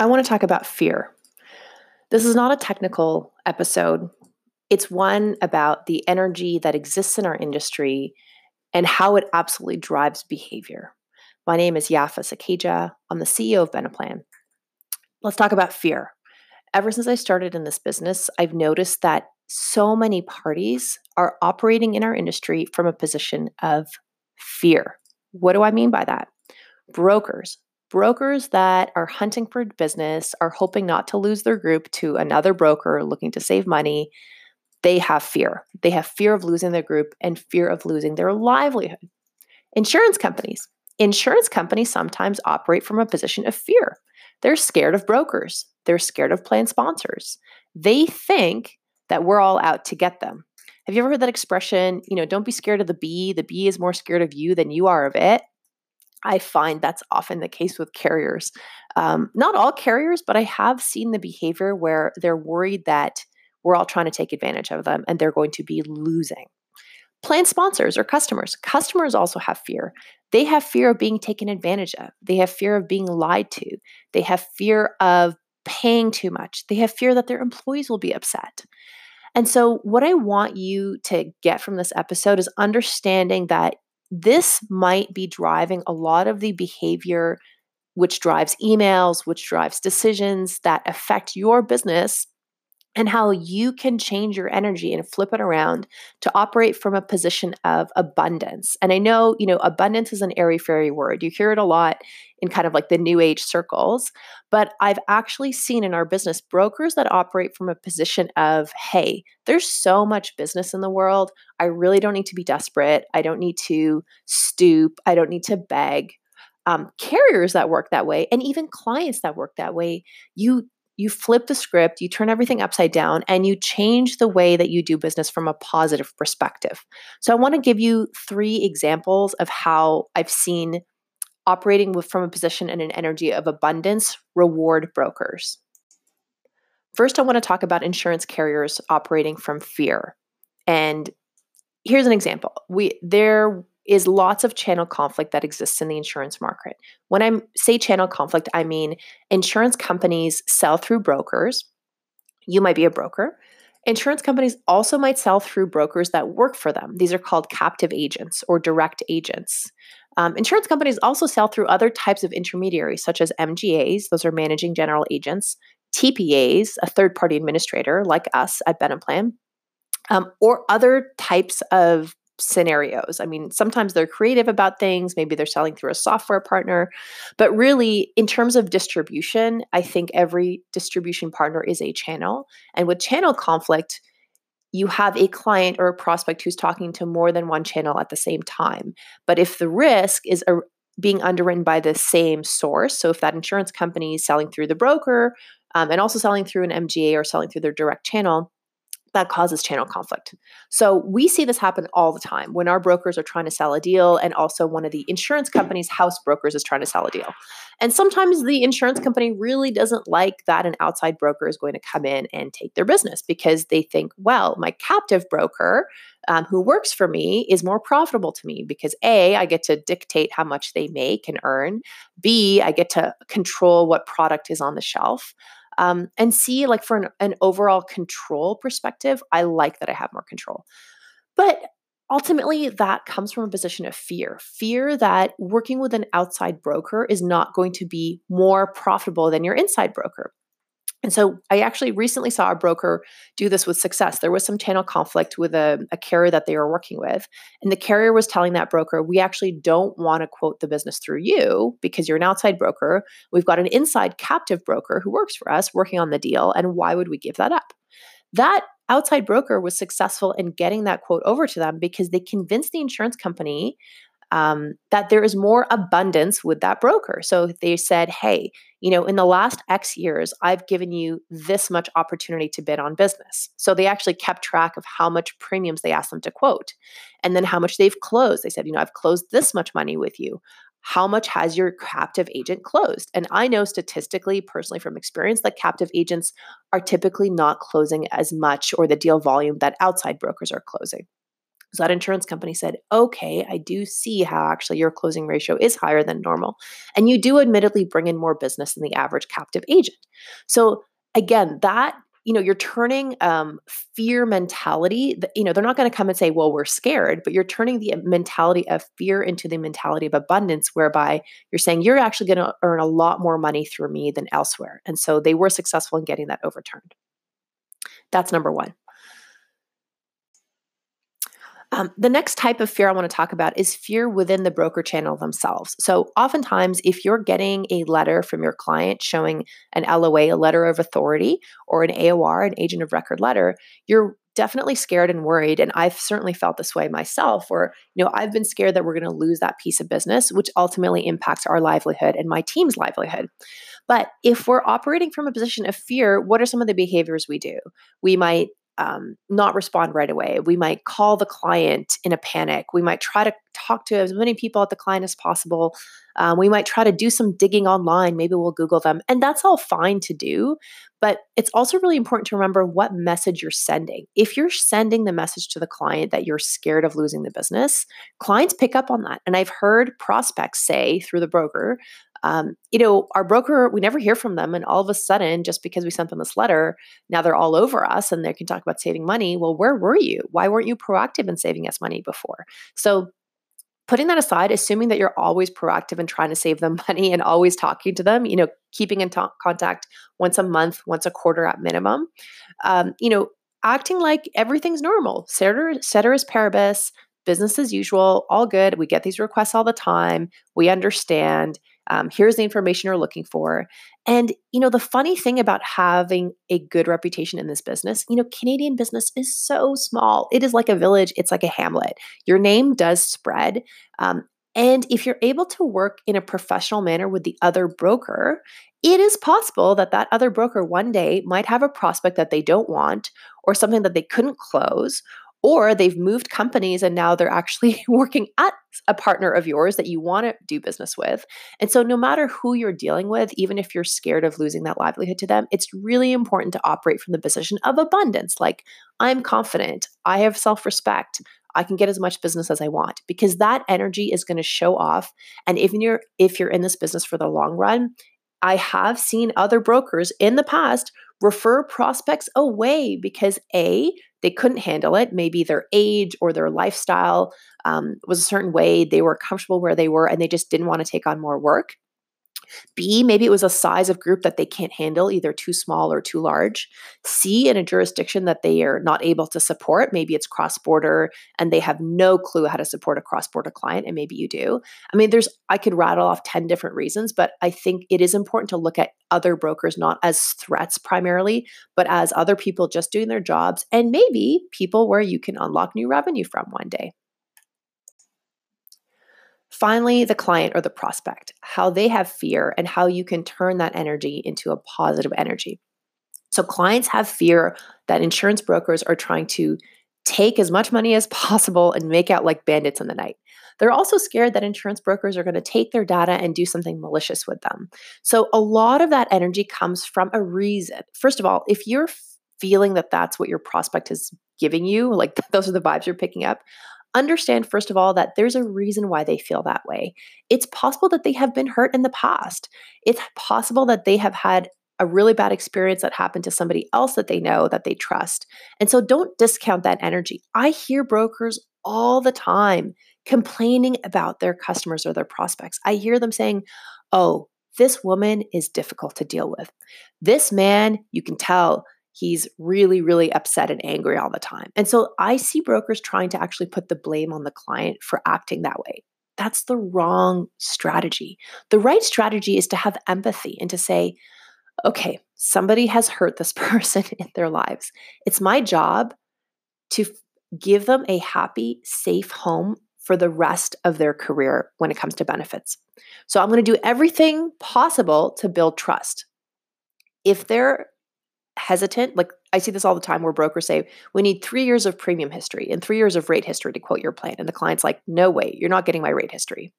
I want to talk about fear. This is not a technical episode. It's one about the energy that exists in our industry and how it absolutely drives behavior. My name is Yafa Sakeja. I'm the CEO of Beneplan. Let's talk about fear. Ever since I started in this business, I've noticed that so many parties are operating in our industry from a position of fear. What do I mean by that? Brokers, brokers that are hunting for business are hoping not to lose their group to another broker looking to save money. They have fear. They have fear of losing their group and fear of losing their livelihood. Insurance companies. Insurance companies sometimes operate from a position of fear. They're scared of brokers. They're scared of plan sponsors. They think that we're all out to get them. Have you ever heard that expression? You know, don't be scared of the bee. The bee is more scared of you than you are of it. I find that's often the case with carriers. Um, not all carriers, but I have seen the behavior where they're worried that we're all trying to take advantage of them and they're going to be losing. Plan sponsors or customers. Customers also have fear. They have fear of being taken advantage of. They have fear of being lied to. They have fear of paying too much. They have fear that their employees will be upset. And so, what I want you to get from this episode is understanding that this might be driving a lot of the behavior which drives emails, which drives decisions that affect your business and how you can change your energy and flip it around to operate from a position of abundance. And I know, you know, abundance is an airy fairy word. You hear it a lot in kind of like the new age circles, but I've actually seen in our business brokers that operate from a position of, hey, there's so much business in the world. I really don't need to be desperate. I don't need to stoop. I don't need to beg. Um, carriers that work that way and even clients that work that way you you flip the script, you turn everything upside down, and you change the way that you do business from a positive perspective. So, I want to give you three examples of how I've seen operating with, from a position and an energy of abundance reward brokers. First, I want to talk about insurance carriers operating from fear. And here's an example. We there is lots of channel conflict that exists in the insurance market. When I say channel conflict, I mean insurance companies sell through brokers. You might be a broker. Insurance companies also might sell through brokers that work for them. These are called captive agents or direct agents. Um, insurance companies also sell through other types of intermediaries, such as MGAs, those are managing general agents, TPAs, a third party administrator like us at Beneplan, um, or other types of scenarios. I mean, sometimes they're creative about things, maybe they're selling through a software partner, but really, in terms of distribution, I think every distribution partner is a channel. And with channel conflict, you have a client or a prospect who's talking to more than one channel at the same time. But if the risk is a, being underwritten by the same source, so if that insurance company is selling through the broker um, and also selling through an MGA or selling through their direct channel, that causes channel conflict. So we see this happen all the time when our brokers are trying to sell a deal and also one of the insurance company's house brokers is trying to sell a deal. And sometimes the insurance company really doesn't like that an outside broker is going to come in and take their business because they think, well, my captive broker um, who works for me is more profitable to me because A, I get to dictate how much they make and earn. B, I get to control what product is on the shelf um, and see like for an, an overall control perspective i like that i have more control. But ultimately that comes from a position of fear fear that working with an outside broker is not going to be more profitable than your inside broker and so I actually recently saw a broker do this with success. There was some channel conflict with a, a, carrier that they were working with. And the carrier was telling that broker, we actually don't want to quote the business through you because you're an outside broker. We've got an inside captive broker who works for us working on the deal. And why would we give that up? That outside broker was successful in getting that quote over to them because they convinced the insurance company um, that there is more abundance with that broker. So they said, hey, you know, in the last X years, I've given you this much opportunity to bid on business. So they actually kept track of how much premiums they asked them to quote and then how much they've closed. They said, you know, I've closed this much money with you. How much has your captive agent closed? And I know statistically, personally from experience, that captive agents are typically not closing as much or the deal volume that outside brokers are closing. So that insurance company said, okay, I do see how actually your closing ratio is higher than normal. And you do admittedly bring in more business than the average captive agent. So again, that you know you're turning um, fear mentality you know they're not going to come and say well we're scared but you're turning the mentality of fear into the mentality of abundance whereby you're saying you're actually going to earn a lot more money through me than elsewhere and so they were successful in getting that overturned that's number one um, the next type of fear I want to talk about is fear within the broker channel themselves. So, oftentimes, if you're getting a letter from your client showing an LOA, a letter of authority, or an AOR, an agent of record letter, you're definitely scared and worried. And I've certainly felt this way myself, where, you know, I've been scared that we're going to lose that piece of business, which ultimately impacts our livelihood and my team's livelihood. But if we're operating from a position of fear, what are some of the behaviors we do? We might um, not respond right away. We might call the client in a panic. We might try to talk to as many people at the client as possible. Um, we might try to do some digging online. Maybe we'll Google them. And that's all fine to do. But it's also really important to remember what message you're sending. If you're sending the message to the client that you're scared of losing the business, clients pick up on that. And I've heard prospects say through the broker, um, you know, our broker, we never hear from them. And all of a sudden, just because we sent them this letter, now they're all over us and they can talk about saving money. Well, where were you? Why weren't you proactive in saving us money before? So, putting that aside, assuming that you're always proactive in trying to save them money and always talking to them, you know, keeping in t- contact once a month, once a quarter at minimum, um, you know, acting like everything's normal, ceteris paribus, business as usual, all good. We get these requests all the time. We understand. Um, here's the information you're looking for. And, you know, the funny thing about having a good reputation in this business, you know, Canadian business is so small. It is like a village, it's like a hamlet. Your name does spread. Um, and if you're able to work in a professional manner with the other broker, it is possible that that other broker one day might have a prospect that they don't want or something that they couldn't close or they've moved companies and now they're actually working at a partner of yours that you want to do business with. And so, no matter who you're dealing with, even if you're scared of losing that livelihood to them, it's really important to operate from the position of abundance. Like, I'm confident, I have self respect. I can get as much business as I want because that energy is going to show off. And if you're if you're in this business for the long run, I have seen other brokers in the past refer prospects away because A, they couldn't handle it. Maybe their age or their lifestyle um, was a certain way. They were comfortable where they were and they just didn't want to take on more work. B, maybe it was a size of group that they can't handle, either too small or too large. C, in a jurisdiction that they are not able to support. Maybe it's cross border and they have no clue how to support a cross border client, and maybe you do. I mean, there's, I could rattle off 10 different reasons, but I think it is important to look at other brokers not as threats primarily, but as other people just doing their jobs and maybe people where you can unlock new revenue from one day. Finally, the client or the prospect, how they have fear and how you can turn that energy into a positive energy. So, clients have fear that insurance brokers are trying to take as much money as possible and make out like bandits in the night. They're also scared that insurance brokers are going to take their data and do something malicious with them. So, a lot of that energy comes from a reason. First of all, if you're feeling that that's what your prospect is giving you, like those are the vibes you're picking up, understand, first of all, that there's a reason why they feel that way. It's possible that they have been hurt in the past. It's possible that they have had a really bad experience that happened to somebody else that they know that they trust. And so don't discount that energy. I hear brokers all the time complaining about their customers or their prospects. I hear them saying, Oh, this woman is difficult to deal with. This man, you can tell he's really, really upset and angry all the time. And so I see brokers trying to actually put the blame on the client for acting that way. That's the wrong strategy. The right strategy is to have empathy and to say, okay, somebody has hurt this person in their lives. It's my job to give them a happy, safe home for the rest of their career when it comes to benefits. So I'm going to do everything possible to build trust. If they're hesitant. Like I see this all the time where brokers say, we need three years of premium history and three years of rate history to quote your plan. And the client's like, no way, you're not getting my rate history.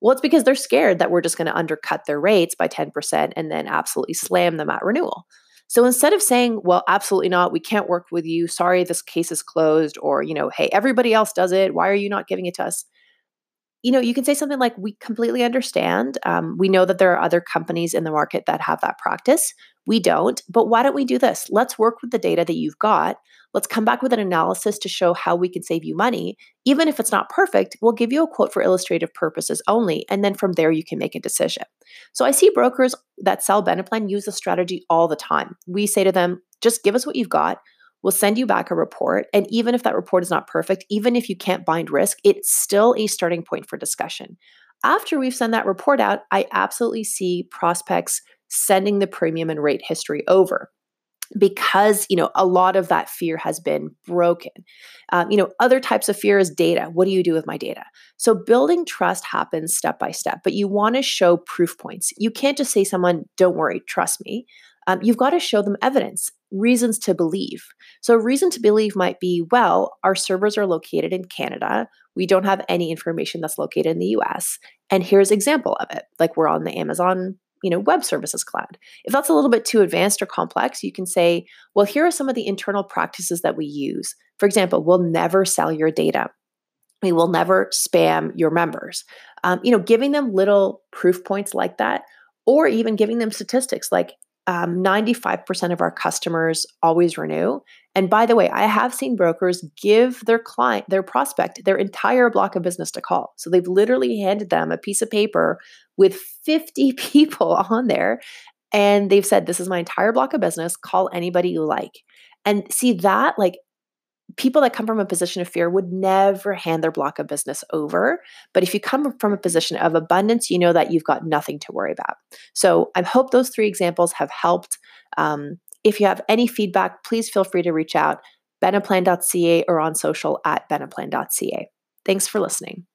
Well, it's because they're scared that we're just going to undercut their rates by 10% and then absolutely slam them at renewal. So instead of saying, well, absolutely not, we can't work with you, sorry, this case is closed, or, you know, hey, everybody else does it, why are you not giving it to us? You know, you can say something like, we completely understand. Um, we know that there are other companies in the market that have that practice. We don't, but why don't we do this? Let's work with the data that you've got. Let's come back with an analysis to show how we can save you money. Even if it's not perfect, we'll give you a quote for illustrative purposes only. And then from there, you can make a decision. So I see brokers that sell Beneplan use this strategy all the time. We say to them, just give us what you've got. We'll send you back a report. And even if that report is not perfect, even if you can't bind risk, it's still a starting point for discussion. After we've sent that report out, I absolutely see prospects sending the premium and rate history over because you know a lot of that fear has been broken. Um, you know other types of fear is data. What do you do with my data? So building trust happens step by step but you want to show proof points. You can't just say someone don't worry trust me. Um, you've got to show them evidence reasons to believe. So a reason to believe might be well our servers are located in canada. We don't have any information that's located in the us and here's example of it like we're on the amazon you know web services cloud. If that's a little bit too advanced or complex you can say well here are some of the internal practices that we use. For example we'll never sell your data. We will never spam your members. Um, you know giving them little proof points like that or even giving them statistics like um, 95% of our customers always renew. And by the way, I have seen brokers give their client, their prospect, their entire block of business to call. So they've literally handed them a piece of paper with 50 people on there. And they've said, This is my entire block of business. Call anybody you like. And see that, like, people that come from a position of fear would never hand their block of business over. But if you come from a position of abundance, you know that you've got nothing to worry about. So I hope those three examples have helped. Um, if you have any feedback, please feel free to reach out, beneplan.ca or on social at beneplan.ca. Thanks for listening.